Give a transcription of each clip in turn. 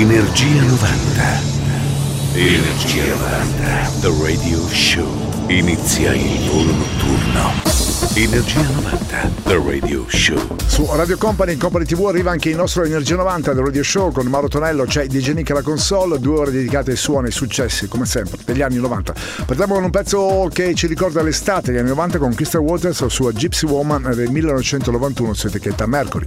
Energia 90. Energia 90. The Radio Show. Inizia il volo notturno. Energia 90. The Radio Show. Su Radio Company in Company TV arriva anche il nostro Energia 90 del Radio Show con Mauro Tonello, c'è DJ Nick alla console, due ore dedicate ai suoni e successi, come sempre, degli anni 90. Partiamo con un pezzo che ci ricorda l'estate degli anni 90 con Crystal Waters su Gypsy Woman del 1991 su etichetta Mercury.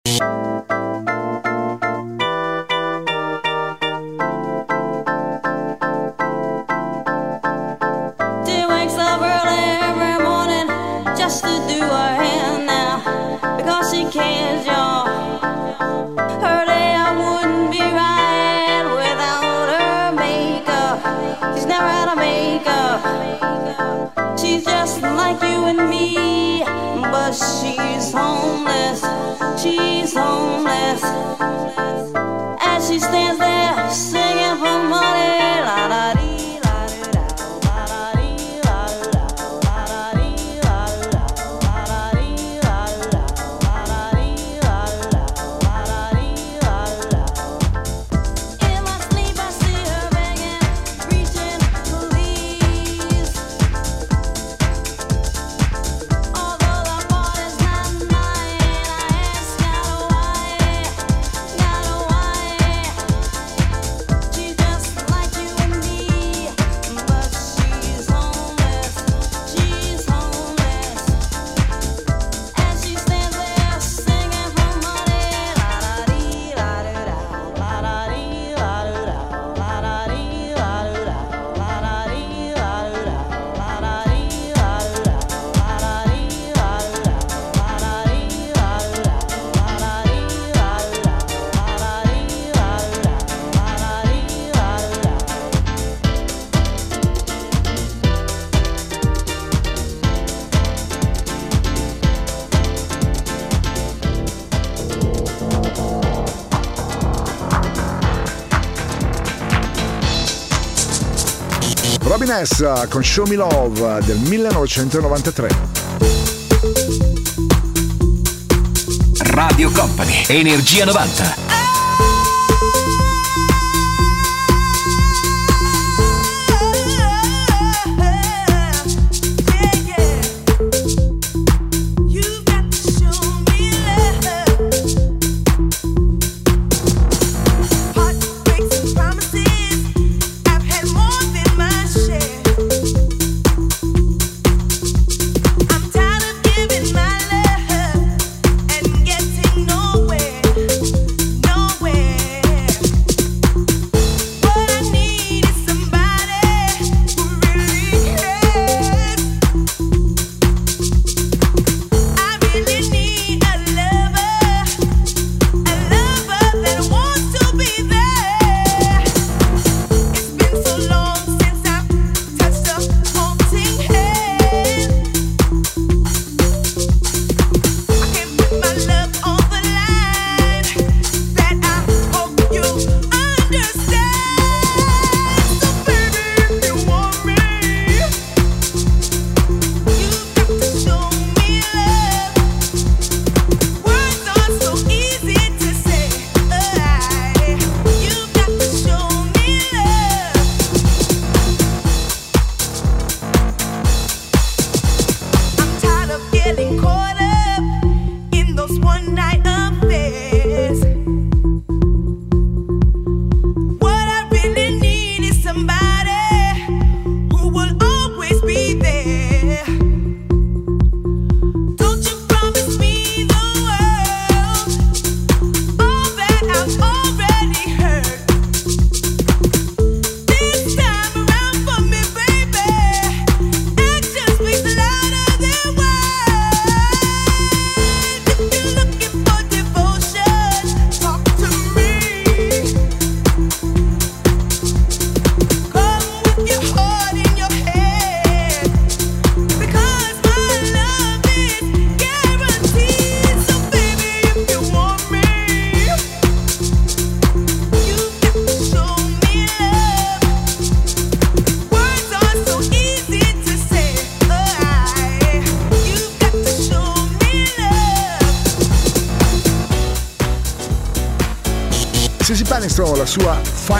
She's homeless. She's homeless. As she stands there singing for money, la la S con Show Me Love del 1993. Radio Company, Energia 90.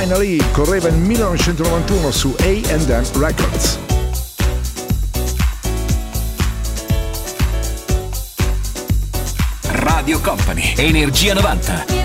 Finally, correva nel 1991 su A&M Records. Radio Company, Energia 90.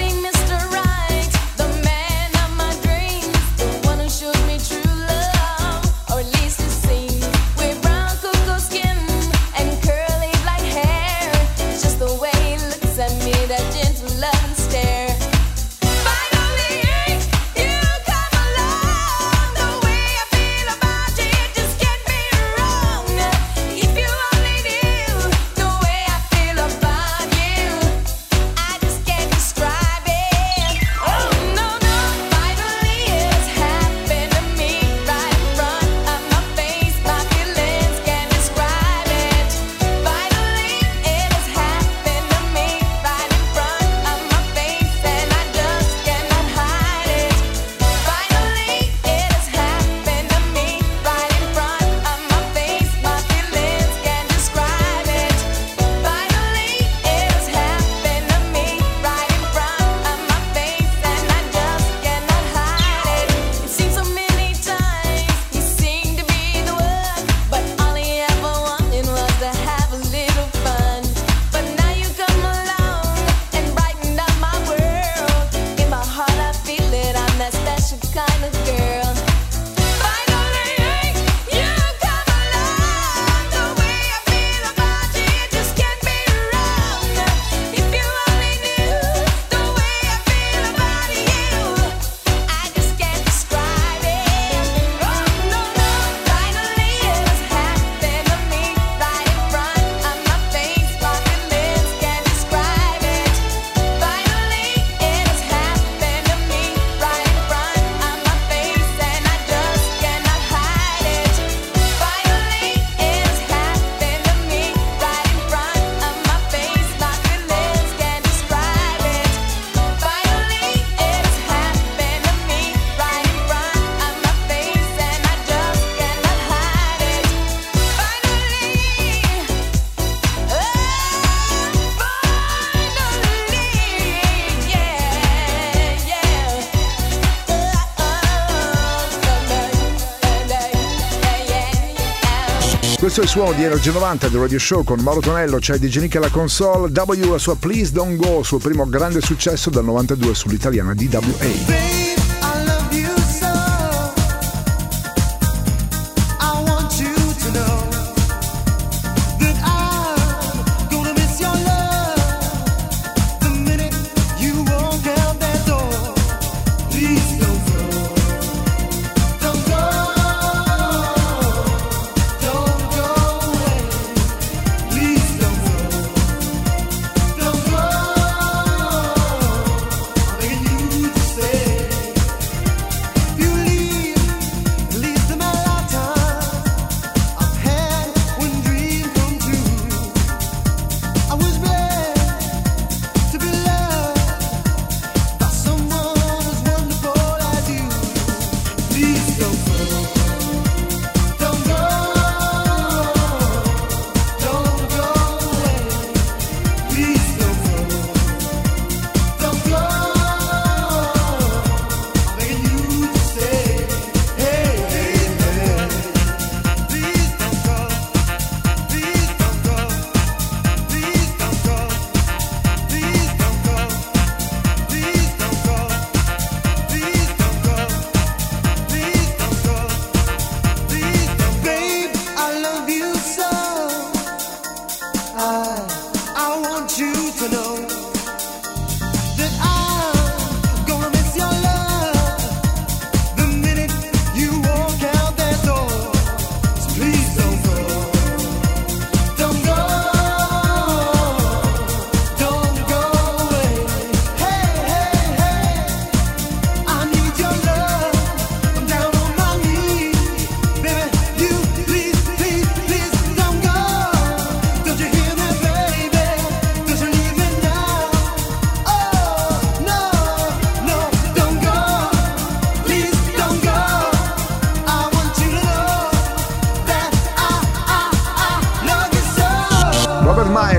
Questo è il suono di Energy 90 del Radio Show con Mauro Tonello, c'è DJ Nick alla console, W la sua Please Don't Go, suo primo grande successo dal 92 sull'italiana DWA.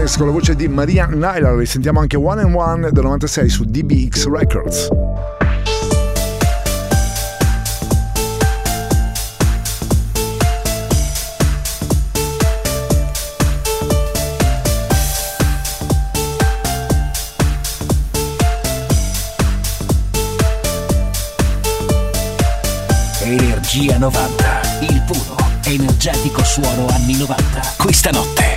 Darkness con la voce di Maria Nyla, risentiamo anche One and One del 96 su DBX Records. Energia 90, il puro, energetico suono anni 90. Questa notte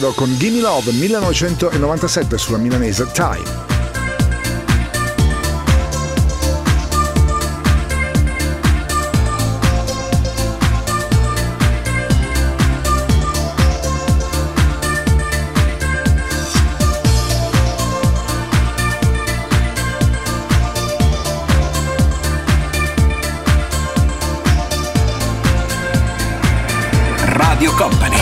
Chicago con Gimme Love 1997 sulla milanese Time.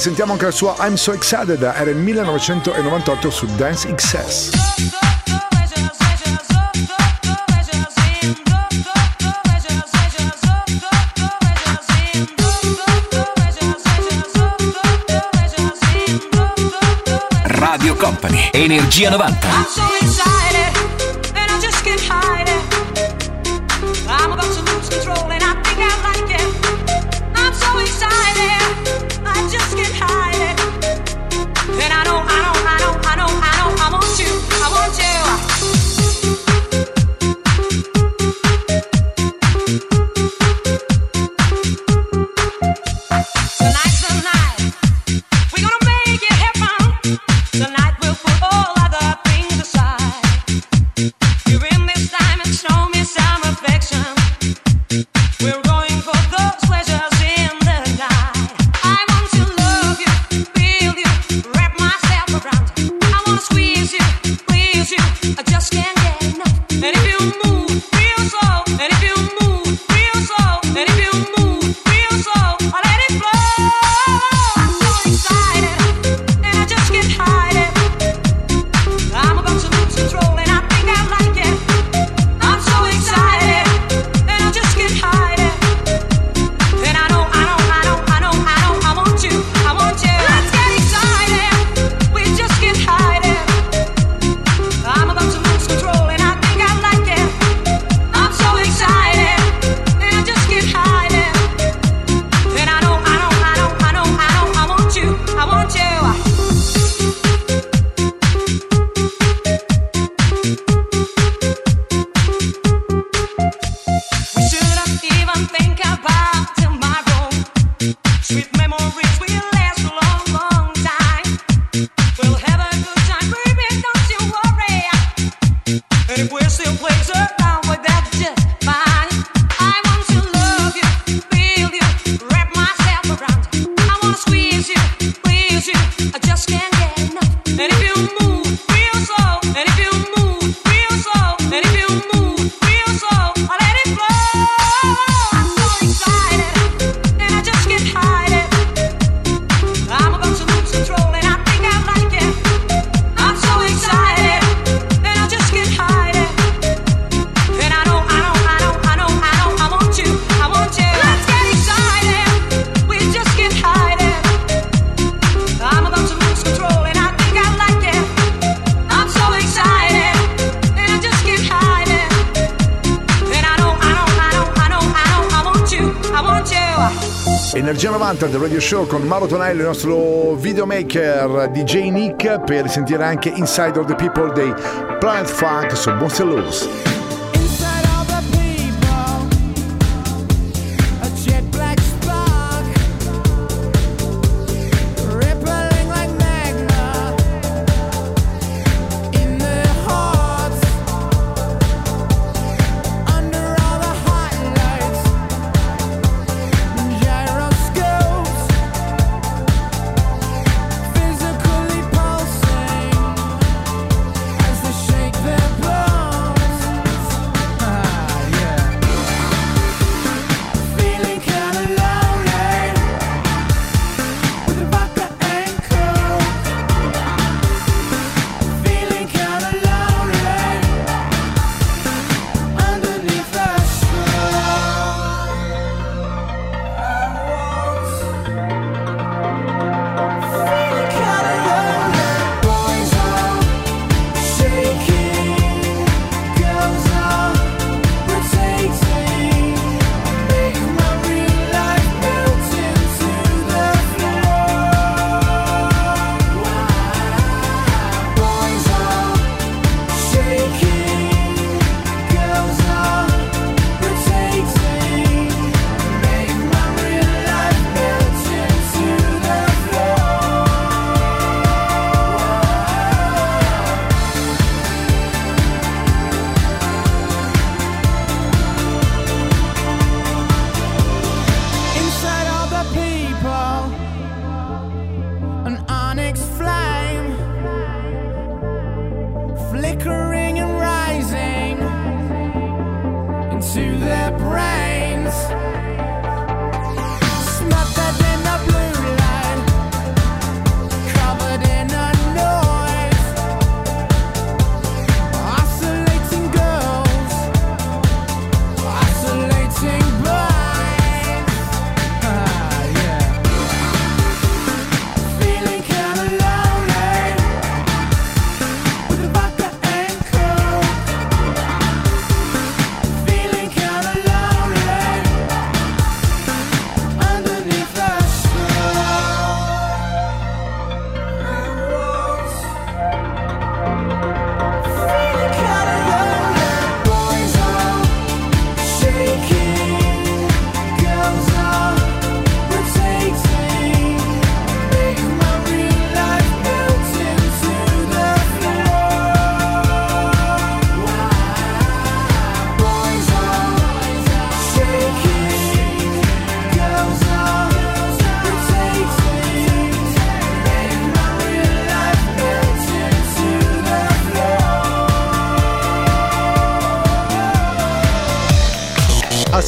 sentiamo anche la sua I'm So Excited, era il 1998 su Dance XS. Radio Company, Energia 90. Show con Mauro Tonello, il nostro videomaker DJ Nick, per sentire anche Inside of the People dei Planet Funk su Monster Loose.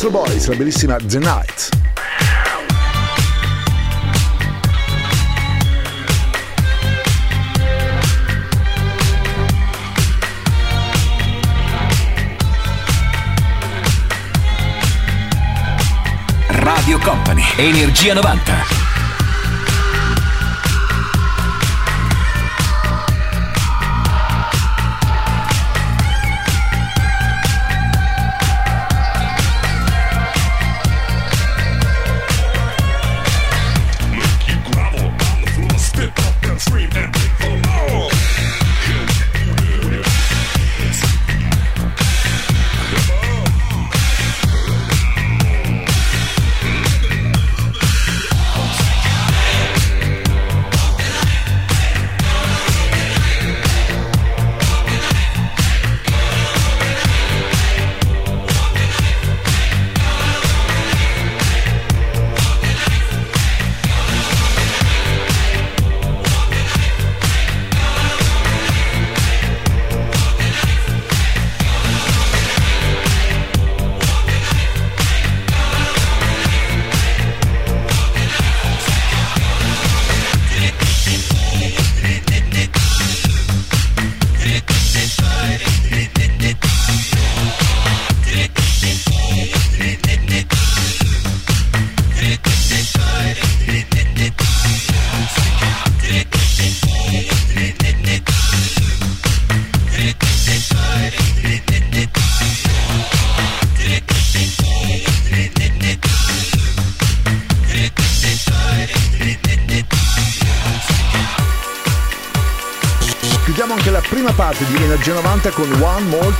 Astro Boys, la bellissima The Night. Radio Company, Energia 90.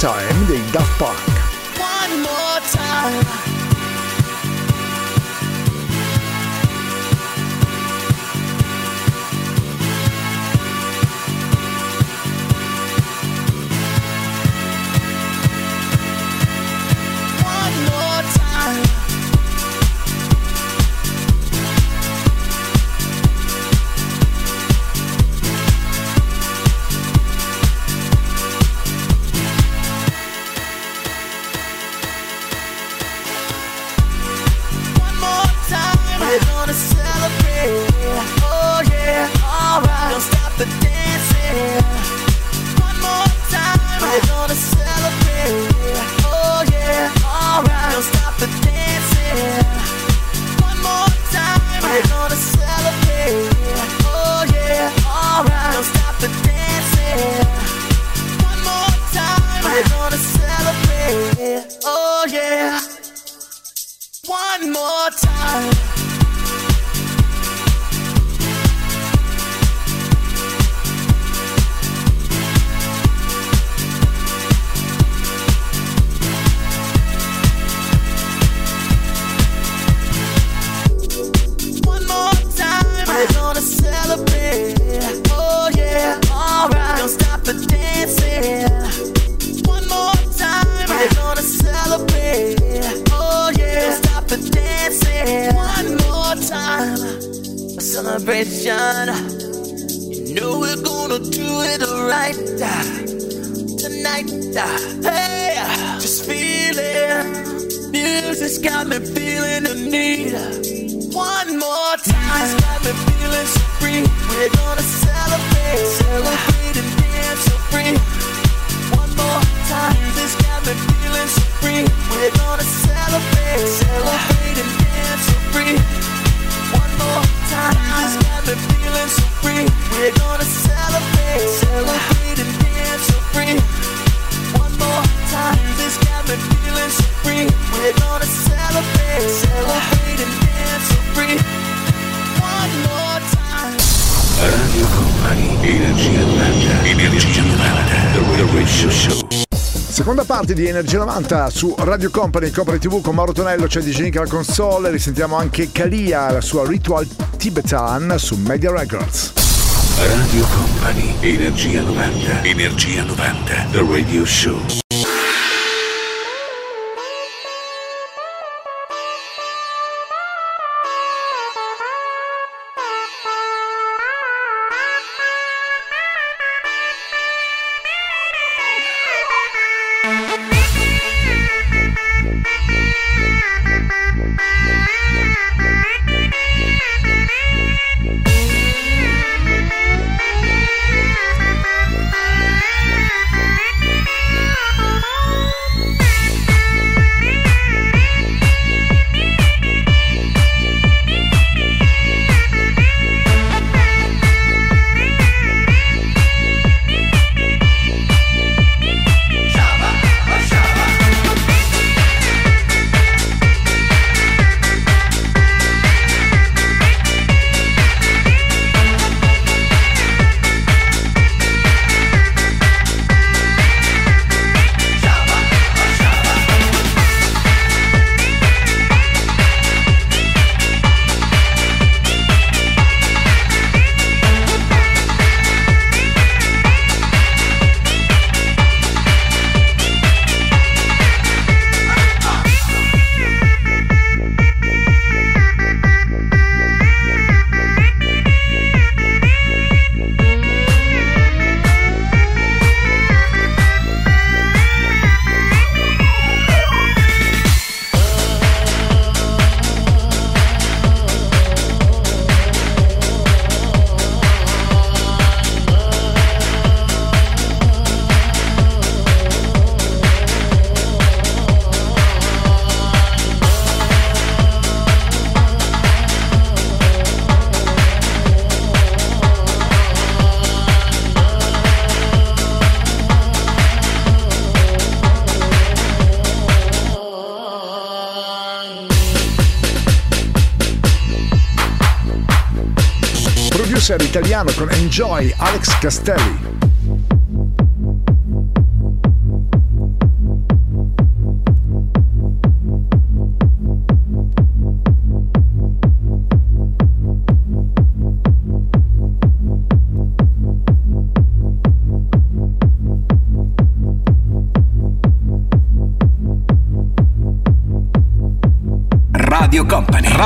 Nachteil. parte di Energia 90 su Radio Company, Copra TV con Mauro Tonello, c'è DJ Nick la console, risentiamo anche Kalia, la sua Ritual Tibetan su Media Records. Radio Company, Energia 90, Energia 90, The Radio Show. italiano con Enjoy Alex Castelli.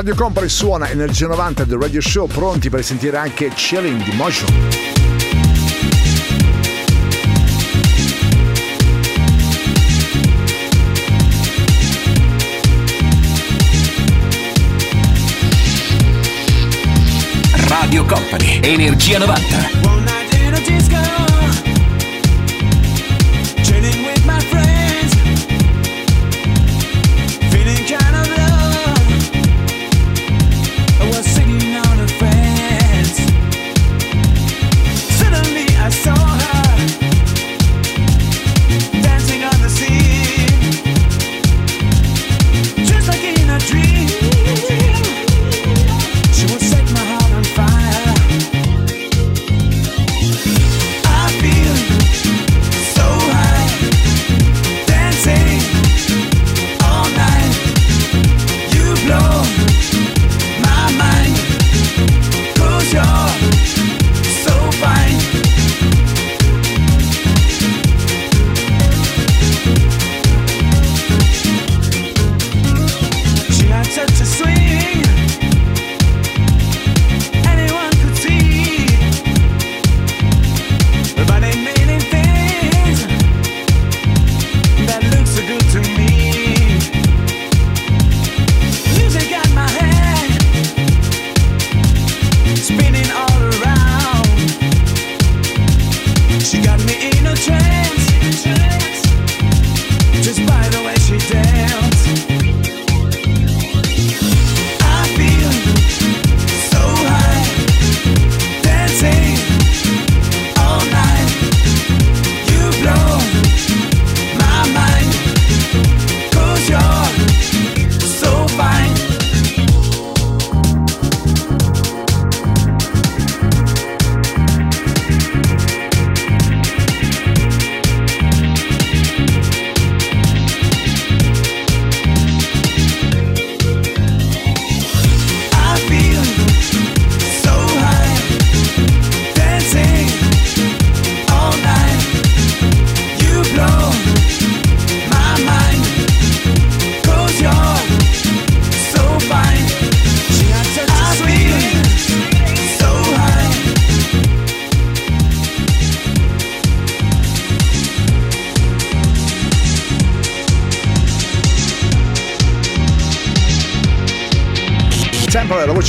Radio Company suona Energia 90 del Radio Show, pronti per sentire anche Chilling di Motion. Radio Company, Energia 90.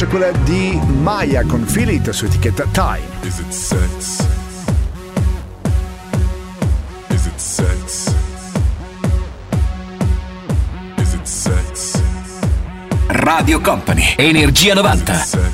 invece quella di Maya con Feel su etichetta Time. Is it sex? Is it sex? Is it sex? Radio Company, Energia 90.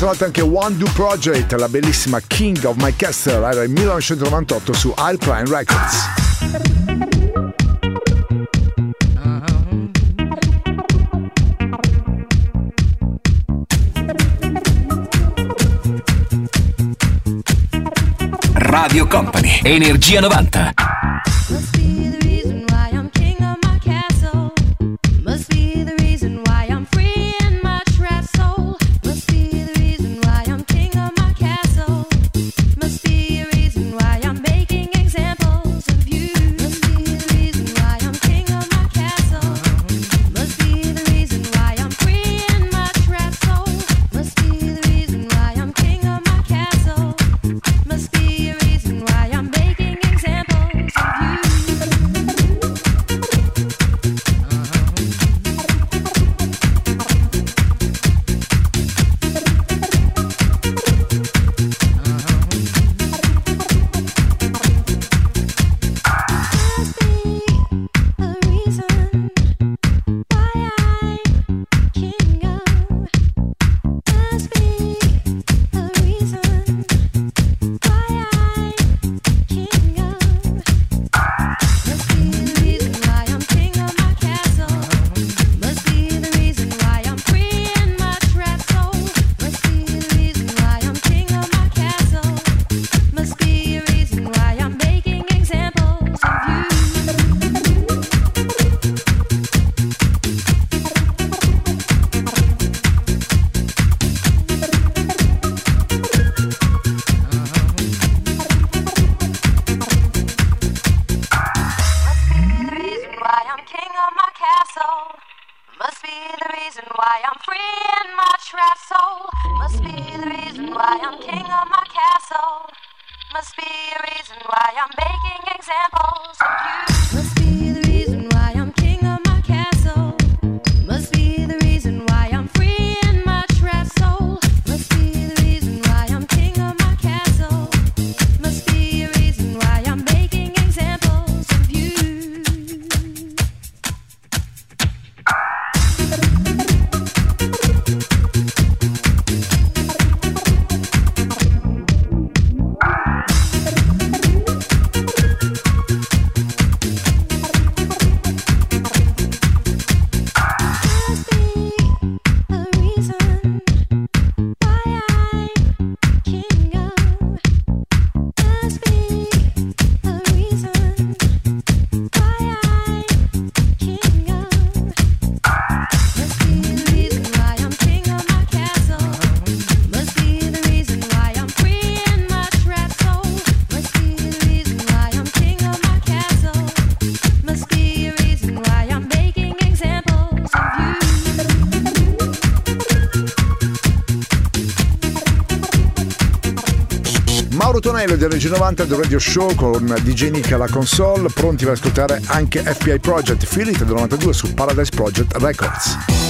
suonato anche One Do Project, la bellissima King of My Castle, era il 1998 su Alpine Records. Radio Company, Energia 90. 13.90 del Radio Show con DJ Nick alla console, pronti per ascoltare anche FBI Project Feel del 92 su Paradise Project Records.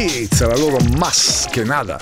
Kids, la loro Mas che nada.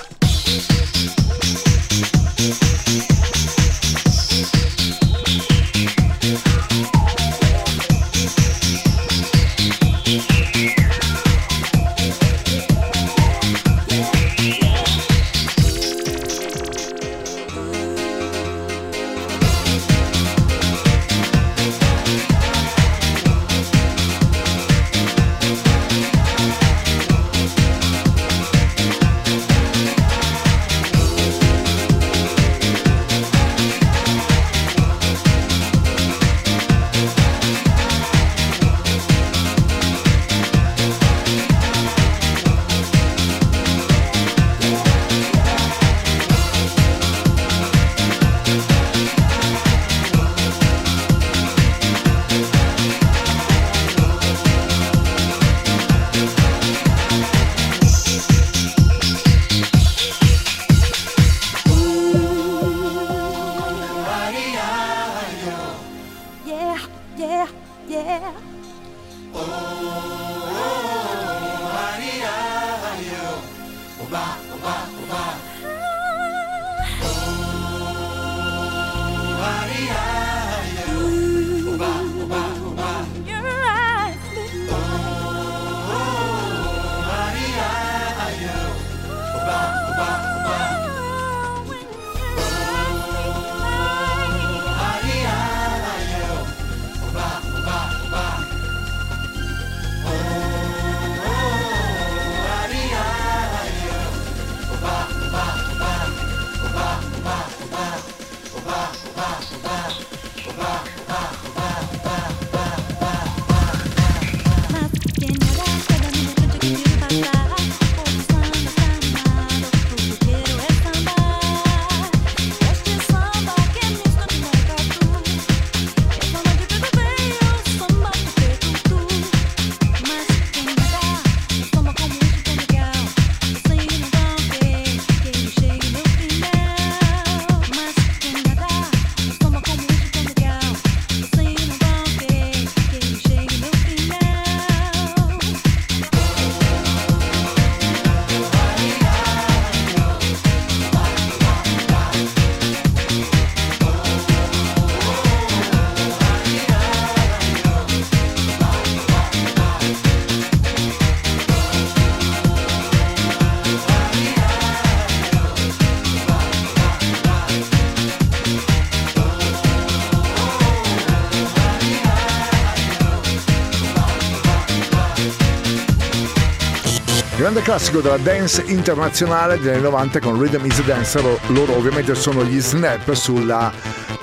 Grande classico della dance internazionale degli anni 90 con Rhythm is a Dancer, loro ovviamente sono gli Snap sulla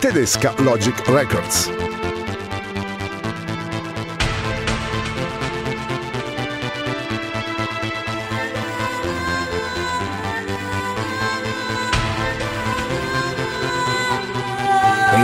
tedesca Logic Records.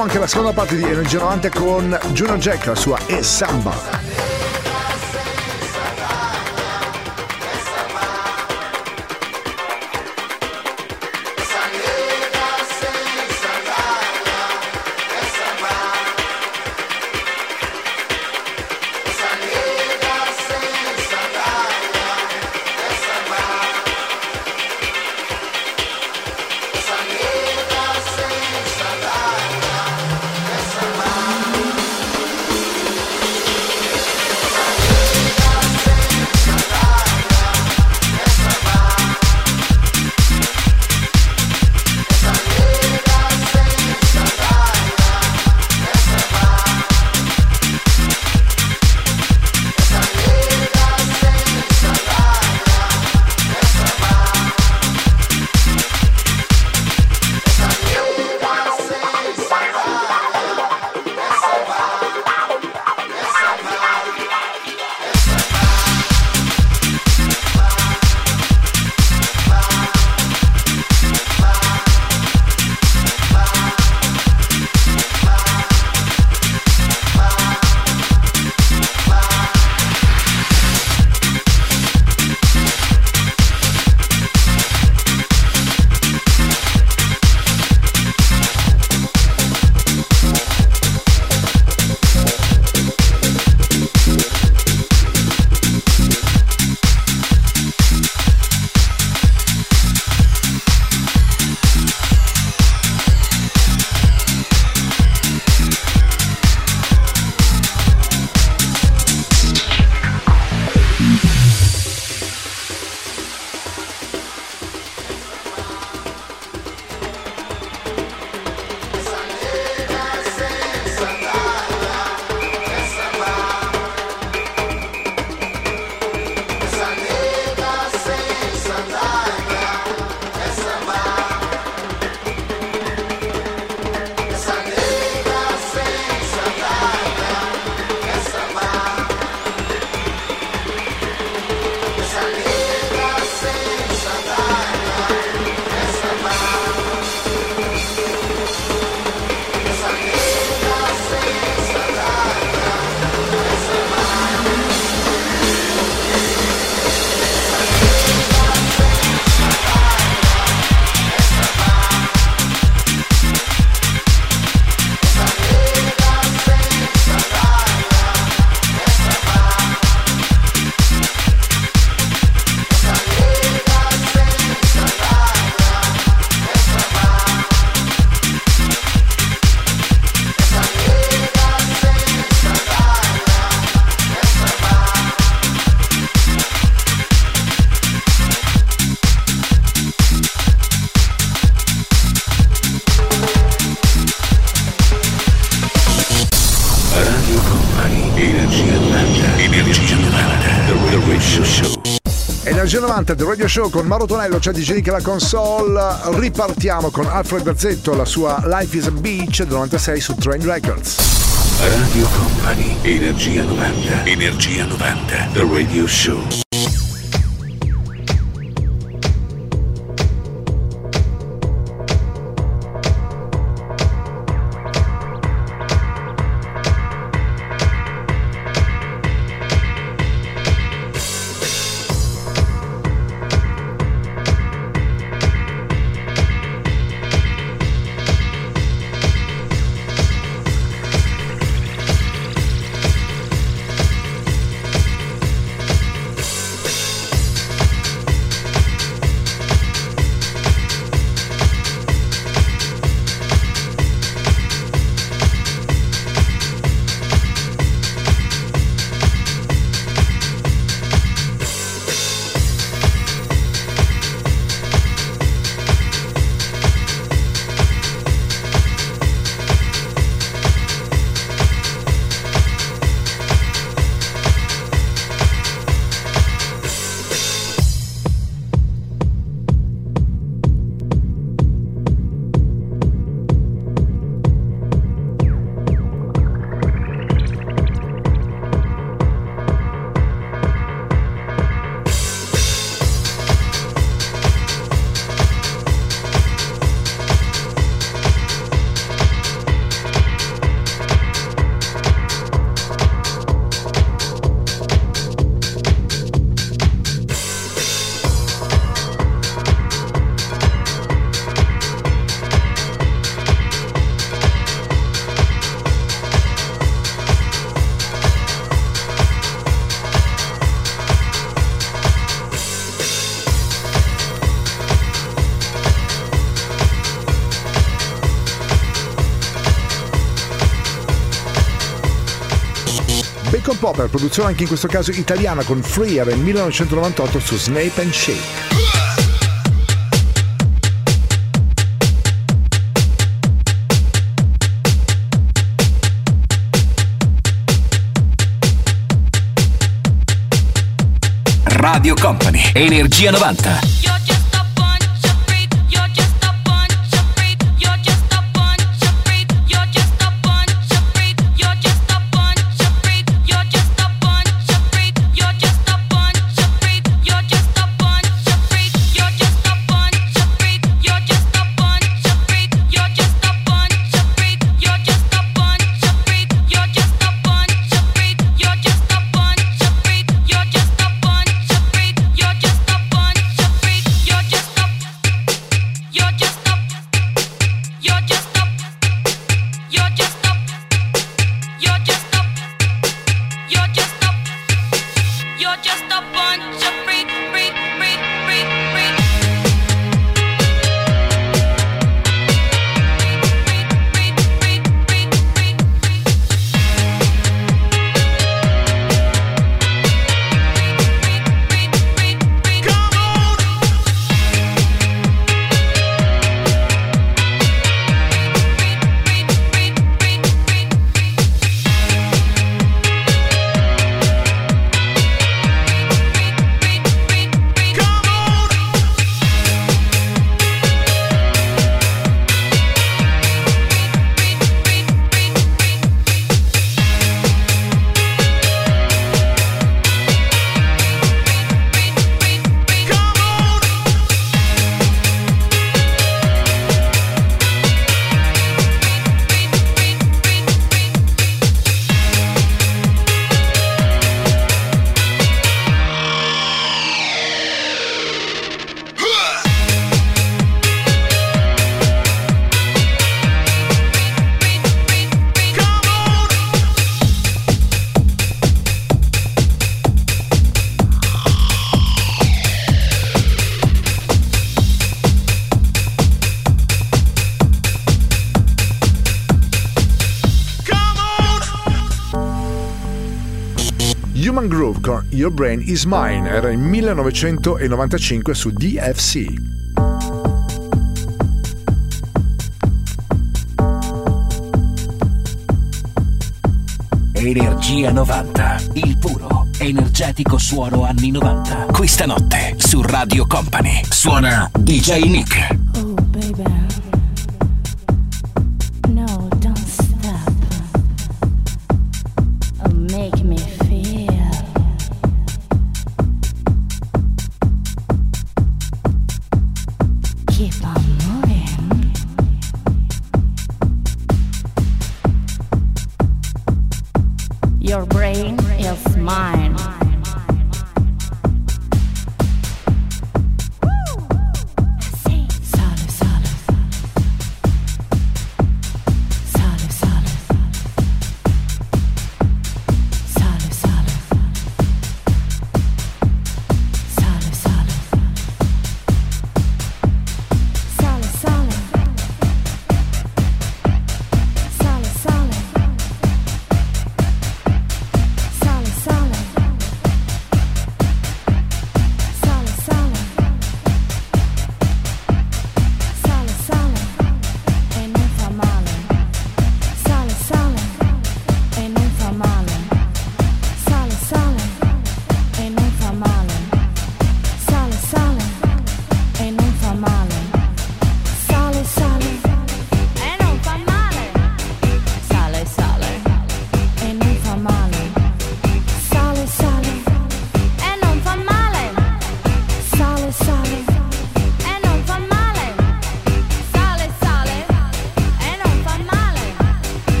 chiudiamo anche la seconda parte di Energia 90 con Juno Jack, la sua E Samba. Del Radio Show con Mauro Tonello, c'è DJ Nick alla console. Ripartiamo con Alfred Gazzetto, la sua Life is a Beach del 96 su Train Records. Radio Company, Energia 90, Energia 90, The Radio Show. Popper, produzione anche in questo caso italiana con Freer nel 1998 su Snape and Shake. Radio Company, Energia 90. Bunch of freak Your Brain Is Mine era il 1995 su DFC. Energia 90, il puro, energetico suono anni 90. Questa notte su Radio Company suona DJ Nick.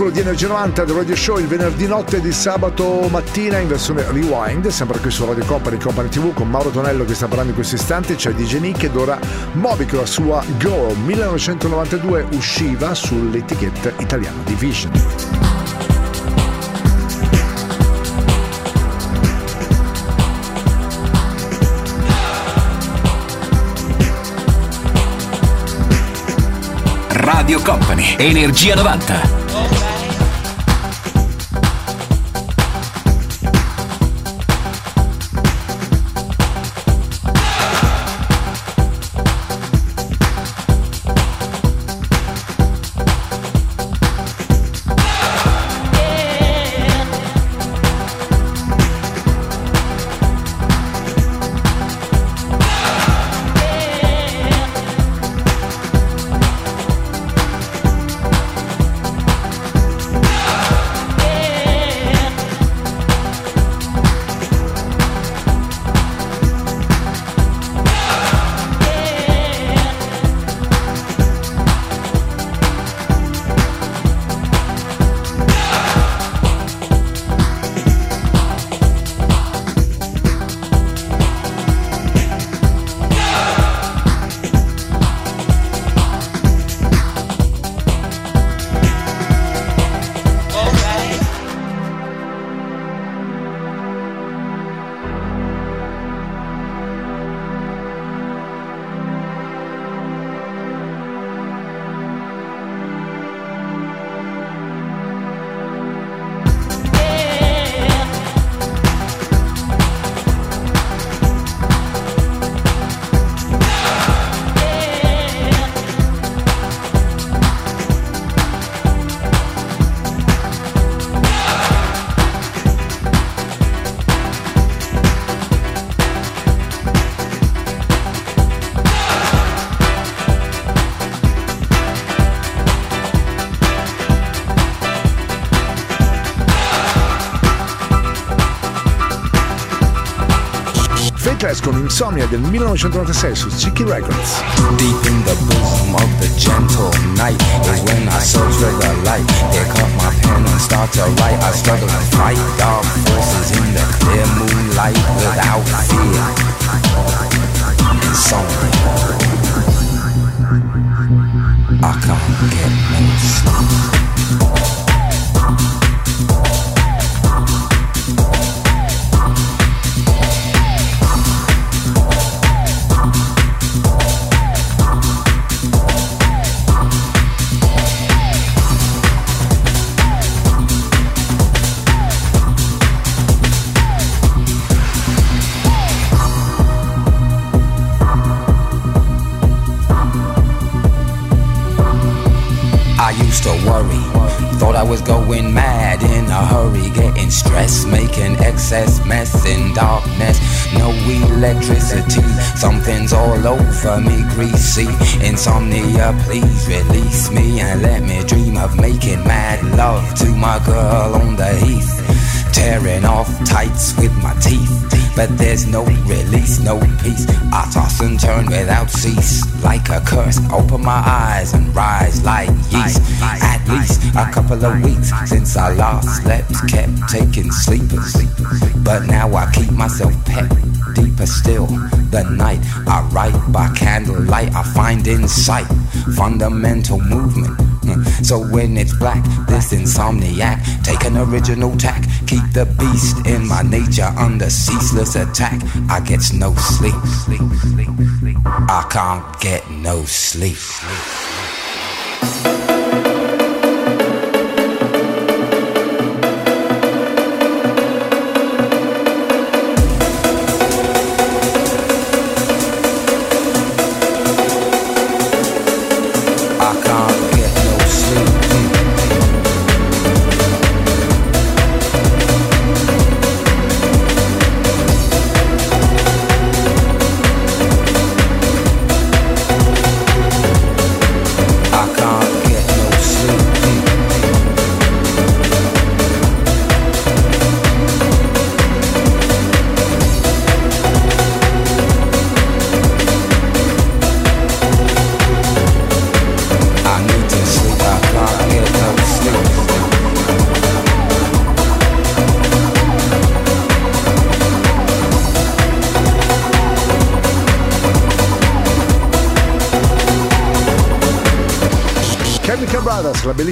quello di Energia 90 del Radio Show il venerdì notte di sabato mattina in versione rewind, sempre qui su Radio Company Company TV con Mauro Tonello che sta parlando in questo istante, c'è DJ Nick ed ora Moby con la sua Go 1992 usciva sull'etichetta italiana Division. Radio Company, Energia 90. escono Insomnia del 1996 su Sticky Records. Deep in the boom of the Please release me and let me dream of making mad love to my girl on the heath. Tearing off tights with my teeth. But there's no release, no peace. I toss and turn without cease. Like a curse, open my eyes and rise like yeast. At least a couple of weeks since I last slept, kept taking sleepers. But now I keep myself pet deeper still. The night I write by candlelight, I find insight, fundamental movement. Hmm. So when it's black, this insomniac, take an original tack, keep the beast in my nature under ceaseless attack. I get no sleep. I can't get no sleep.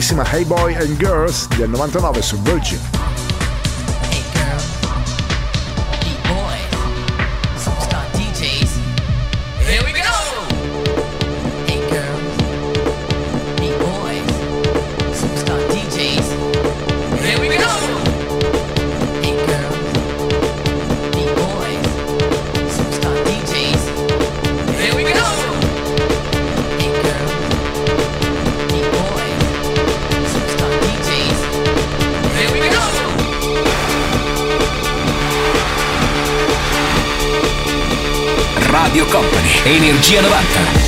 Bellissima Hey Boy and Girls del 99 su Virgin. Energia 90.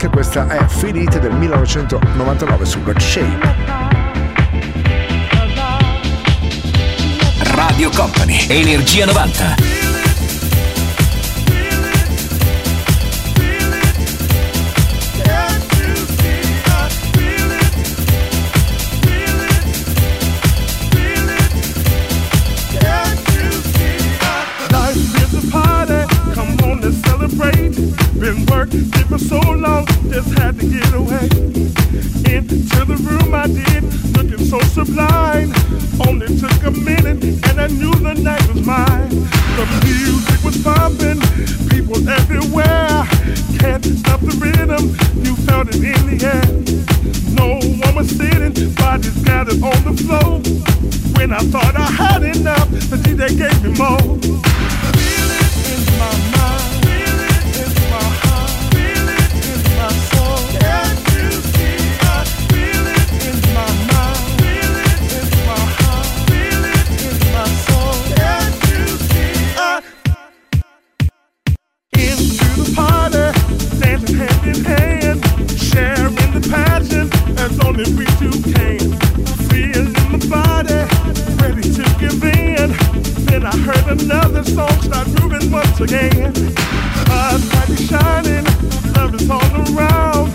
Black, questa è Finite del 1999 su Black Shape. Radio Company, Energia 90. heard another song start moving once again. Eyes might be shining, love is all around.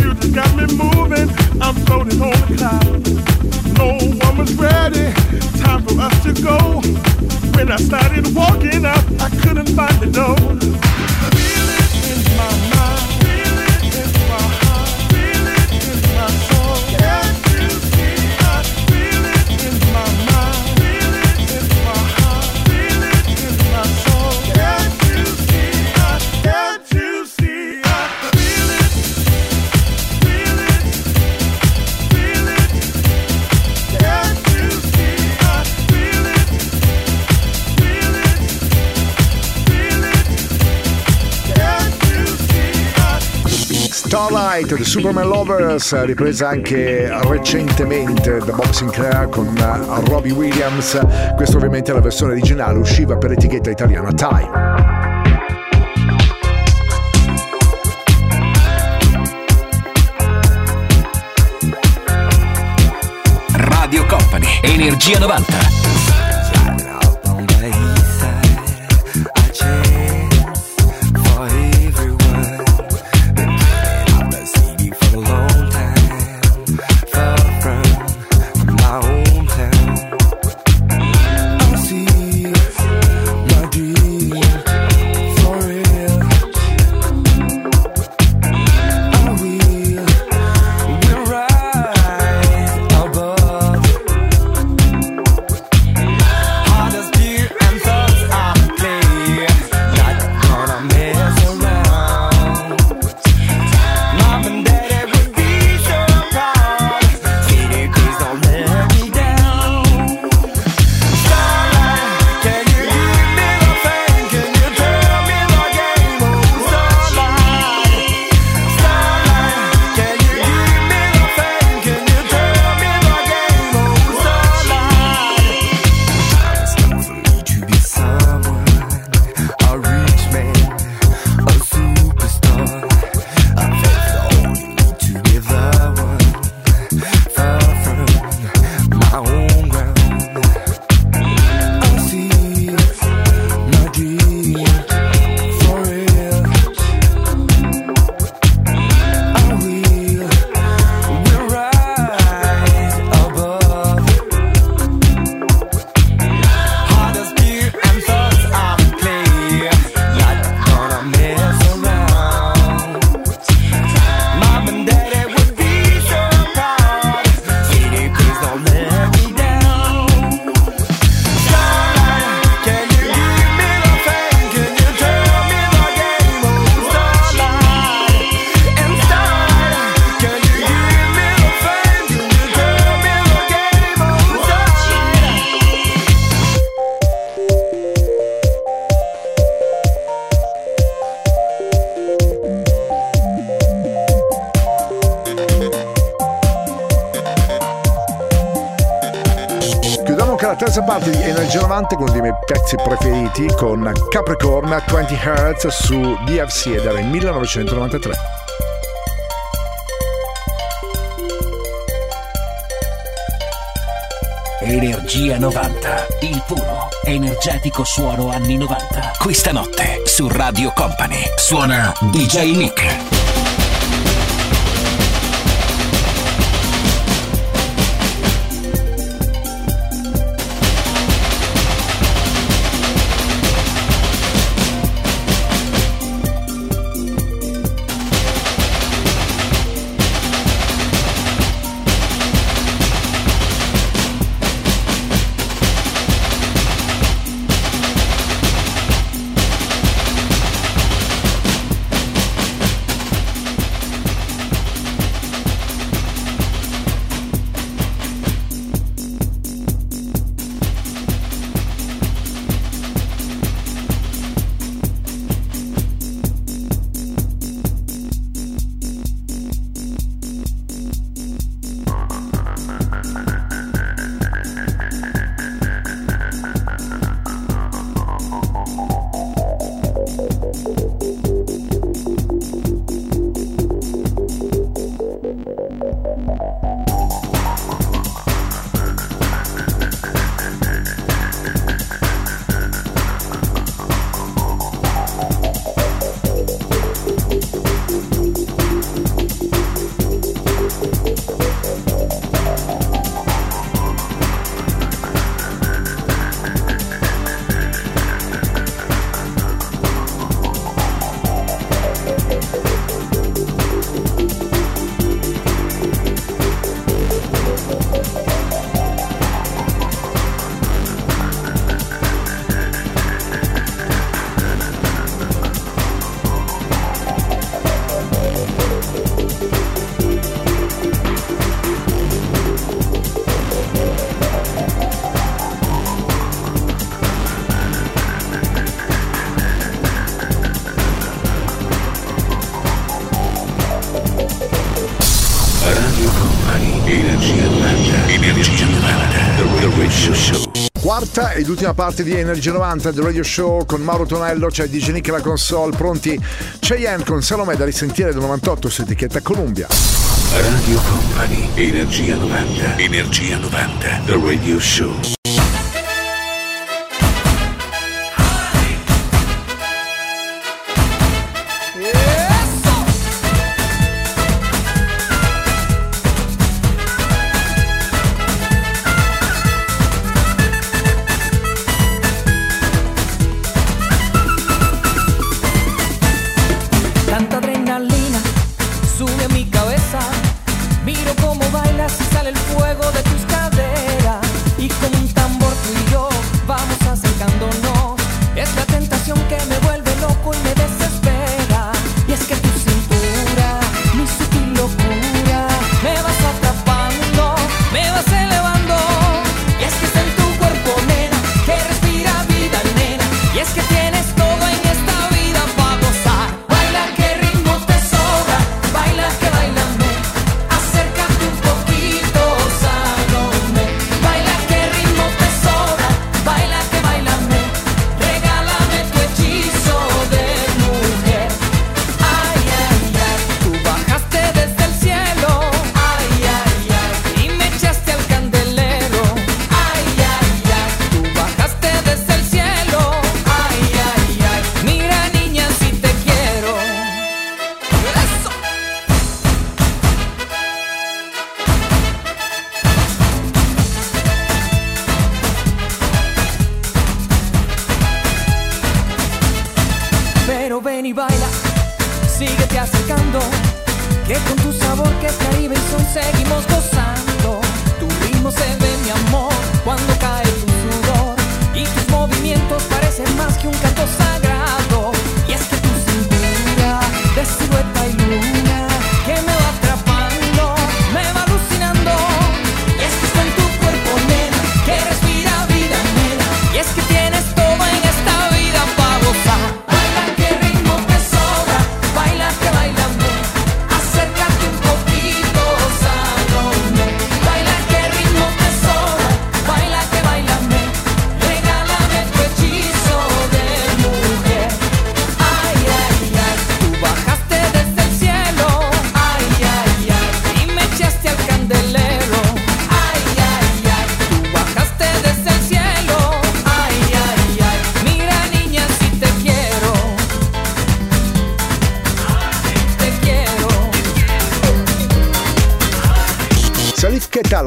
You just got me moving, I'm floating on the cloud. No one was ready, time for us to go. When I started walking out, I couldn't find the door. Starlight The Superman Lovers, ripresa anche recentemente da Bob Sinclair con uh, Robbie Williams. Questa ovviamente è la versione originale, usciva per l'etichetta italiana Time. Radio Company, Energia 90. Di Energia 90 con uno dei miei pezzi preferiti con Capricorn 20 Hz su DFC ed era il 1993. Energia 90, il puro, energetico suono anni 90. Questa notte su Radio Company suona DJ Nick. l'ultima parte di Energy 90 The Radio Show con Mauro Tonello, c'è DJ Nick la console, pronti c'è Cheyenne con Salome da risentire del 98 su etichetta Columbia. Radio Company, Energia 90, Energia 90, The Radio Show.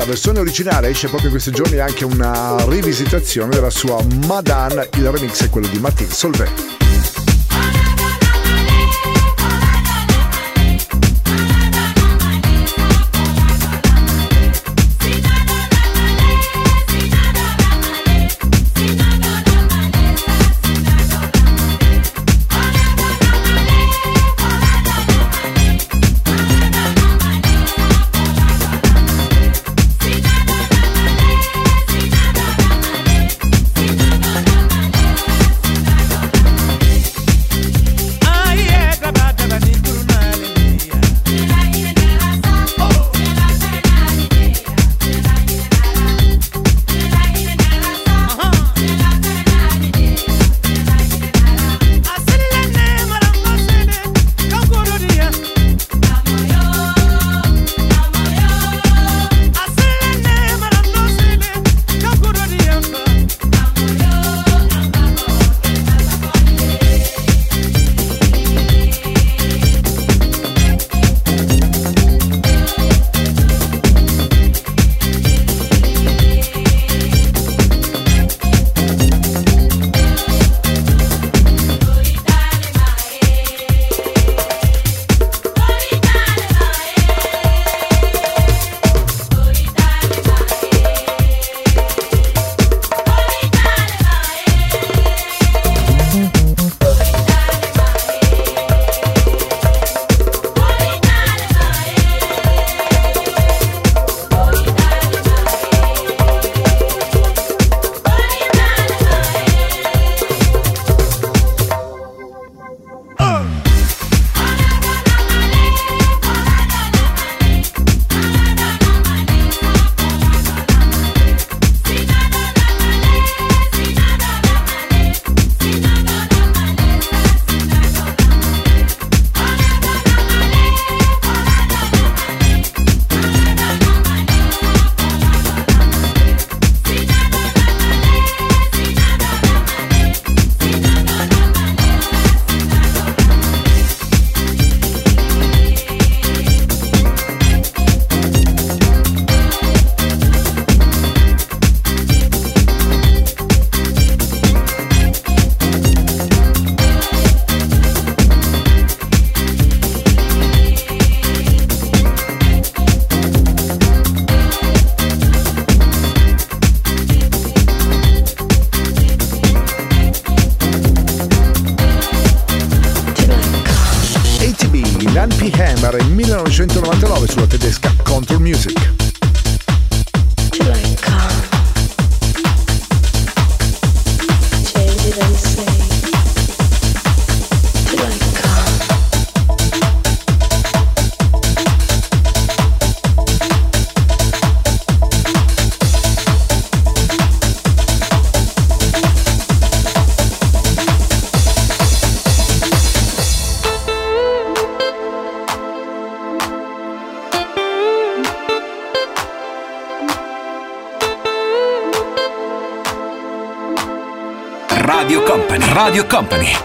versione originale esce proprio in questi giorni anche una rivisitazione della sua Madan, il remix è quello di Martin Solvay.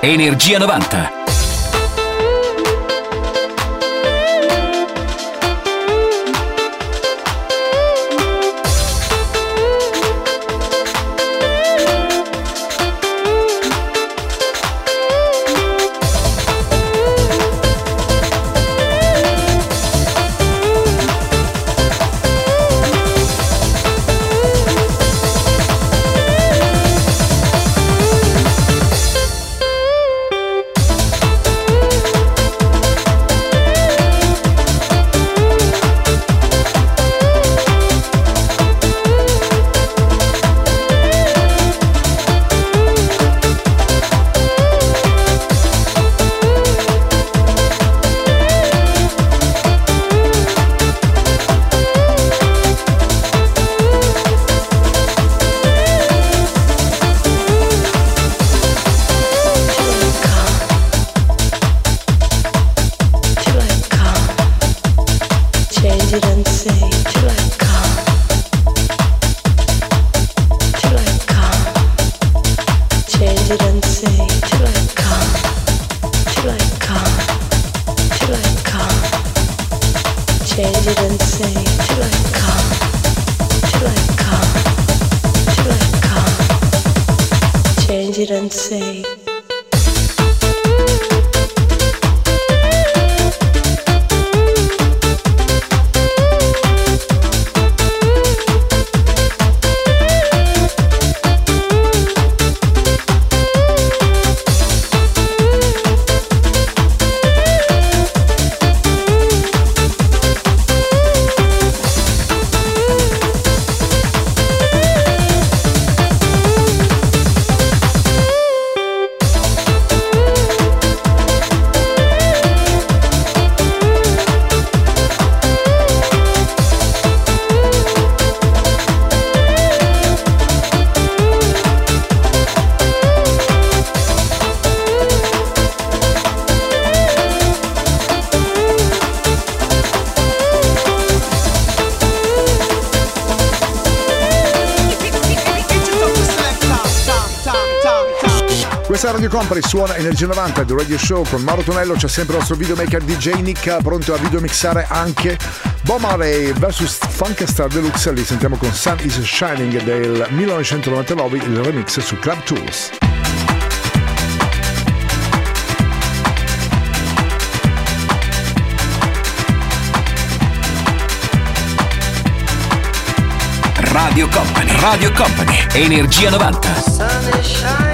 Energia 90 suona Energia 90 del Radio Show con Mauro Tonello c'è sempre il nostro videomaker DJ Nick pronto a videomixare anche Bob Marley vs Funkastar Deluxe. Li sentiamo con Sun is Shining del 1999 il remix su Club Tools. Radio Company, Radio Company, Energia 90. Sun is Shining.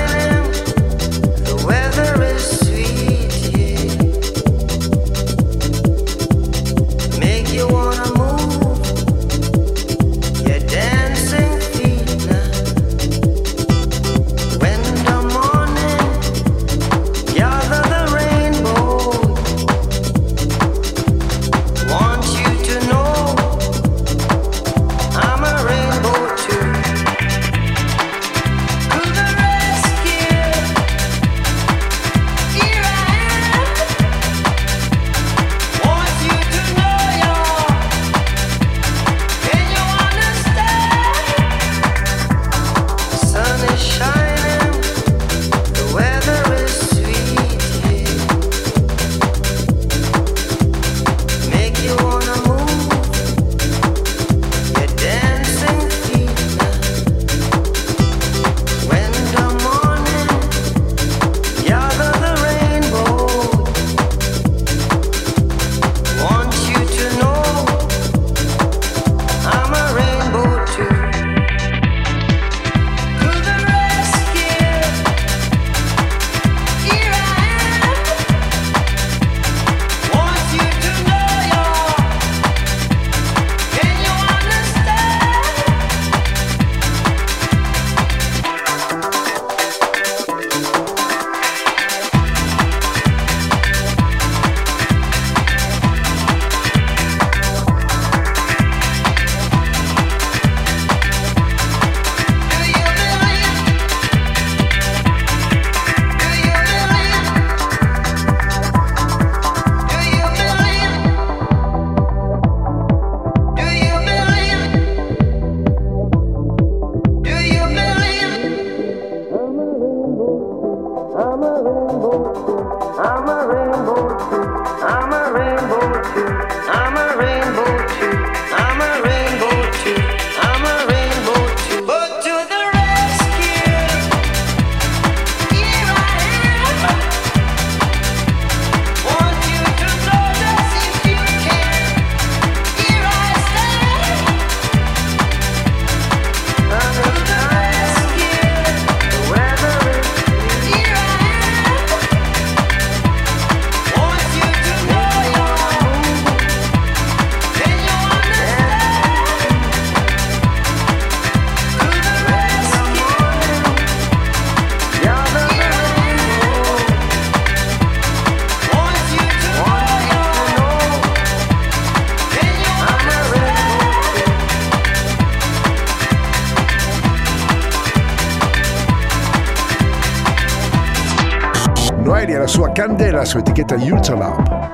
grande la sua etichetta Ultralab.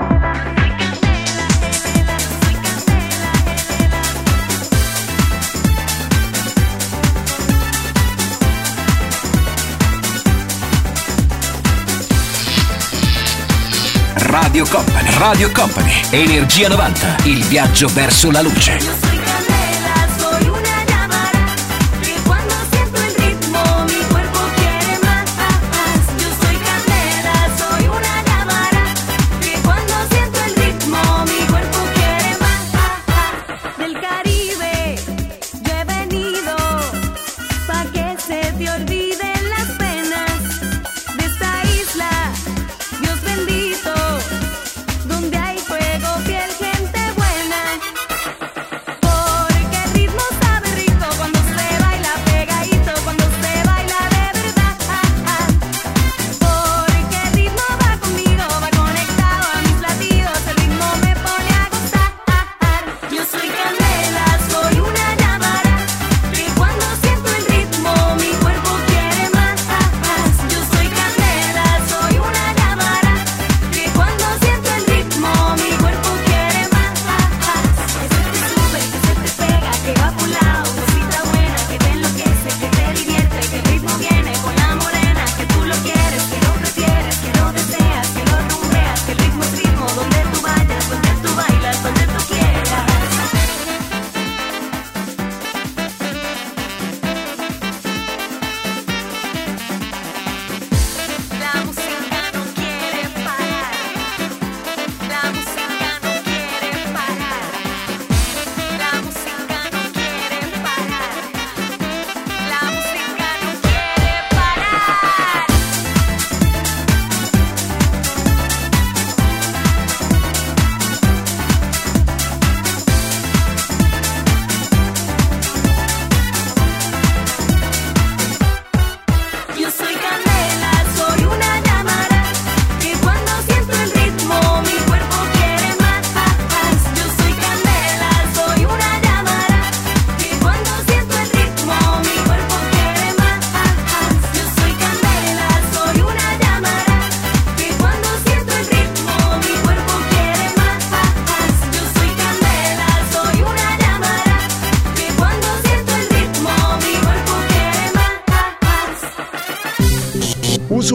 Radio Company, Radio Company, Energia 90, il viaggio verso la luce.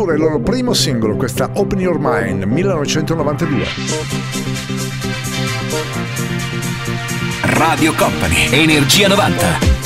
proporre il loro primo singolo, questa Open Your Mind 1992. Radio Company, Energia 90.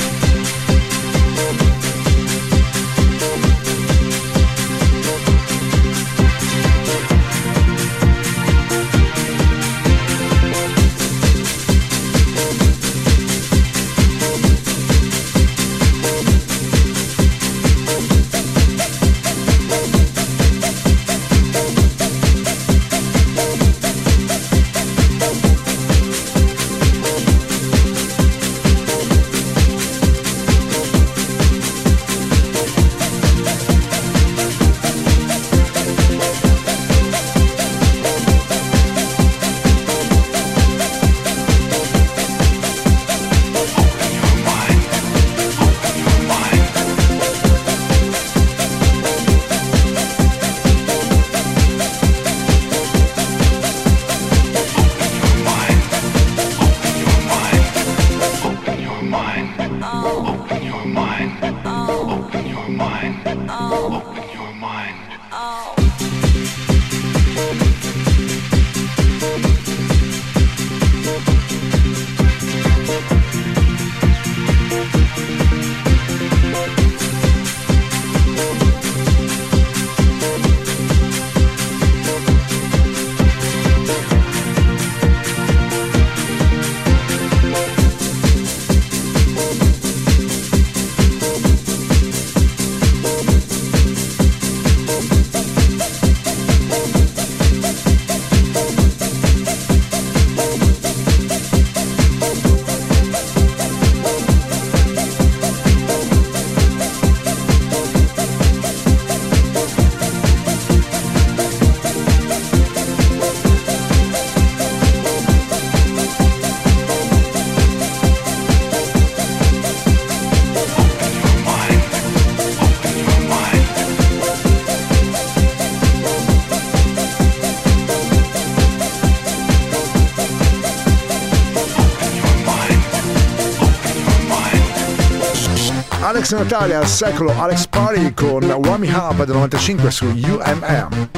Natale al secolo Alex Party con Wami Hub del 95 su UMM.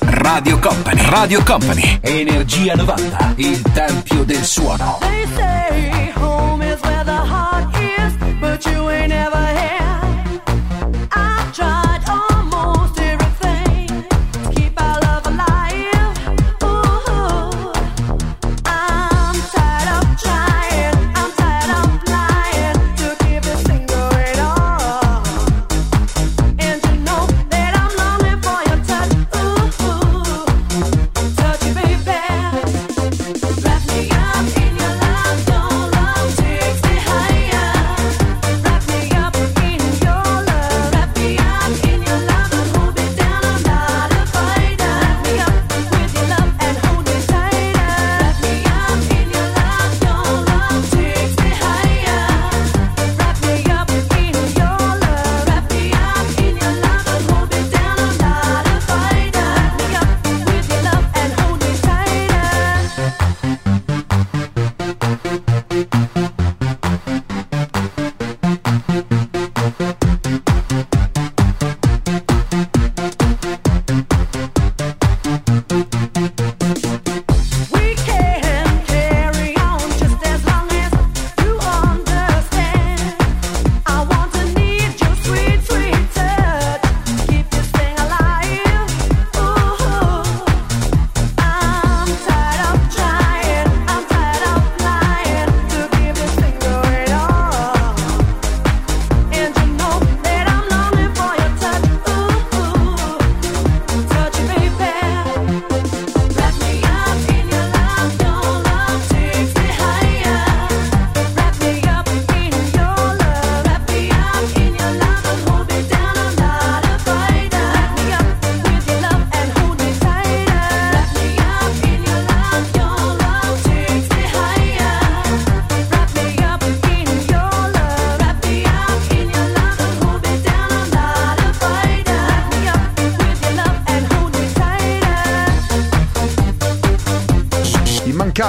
Radio Company, Radio Company, Energia 90, il tempio del suono.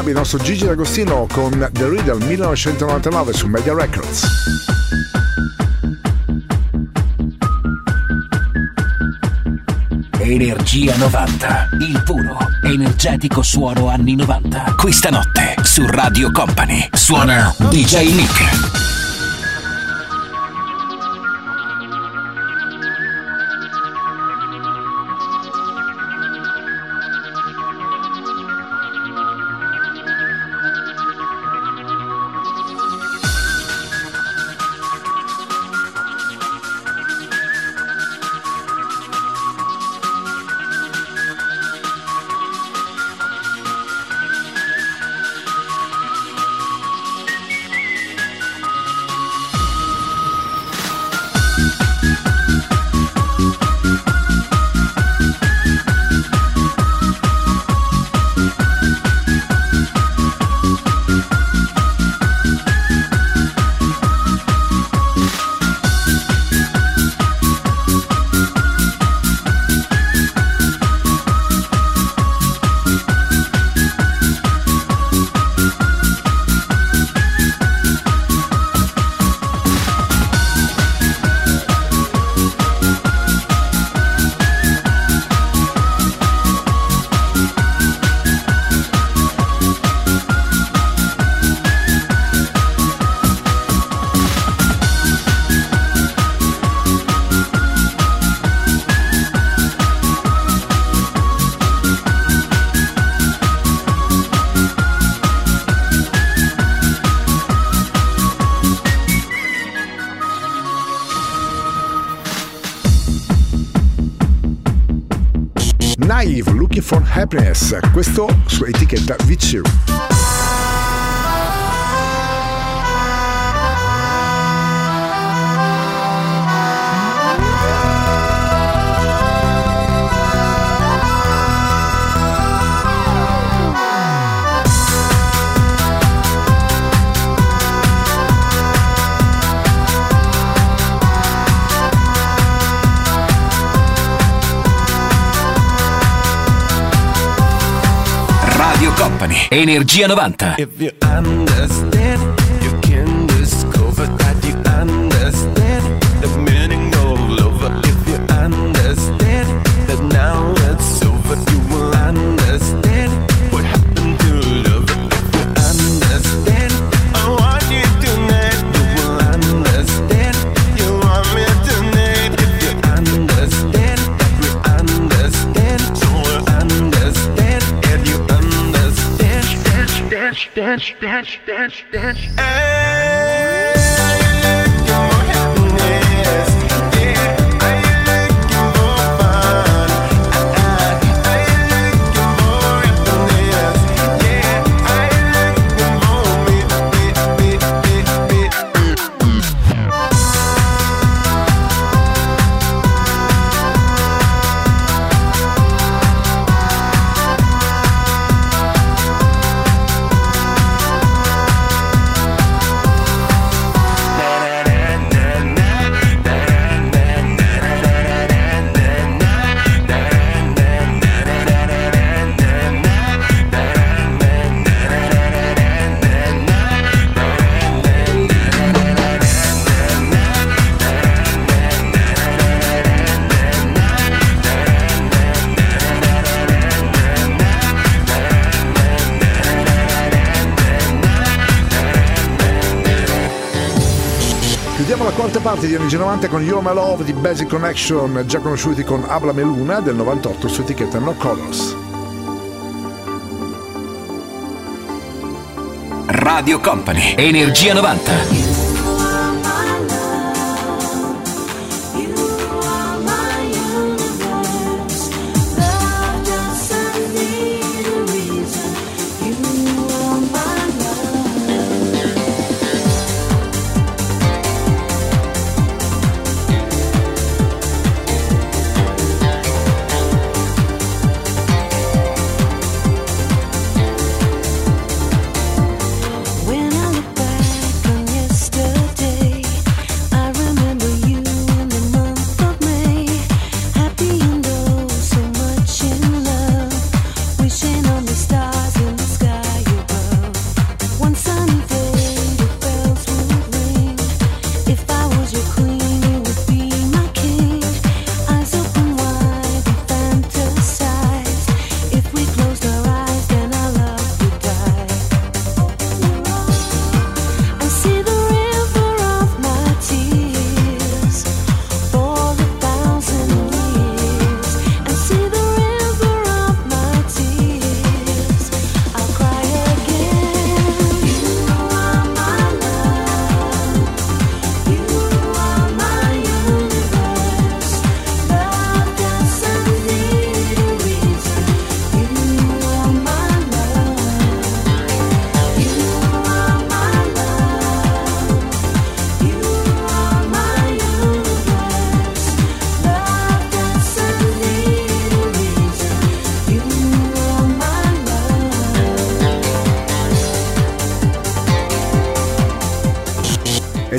Club, il nostro Gigi D'Agostino con The Riddle 1999 su Media Records. Energia 90, il puro, energetico suono anni 90. Questa notte su Radio Company suona DJ Nick. Happiness, questo su etichetta VCU. Energia 90. Dance, dance, dance, dance, di Energia 90 con You're My Love di Basic Connection, già conosciuti con Abla Meluna del 98 su etichetta No Colors. Radio Company, Energia 90.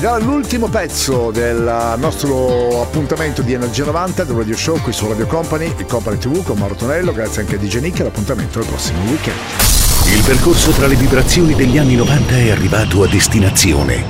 Ed era l'ultimo pezzo del nostro appuntamento di Energia 90 del Radio Show qui su Radio Company e Company TV con Mauro Tonello. Grazie anche a DJ Nick l'appuntamento al prossimo weekend. Il percorso tra le vibrazioni degli anni 90 è arrivato a destinazione.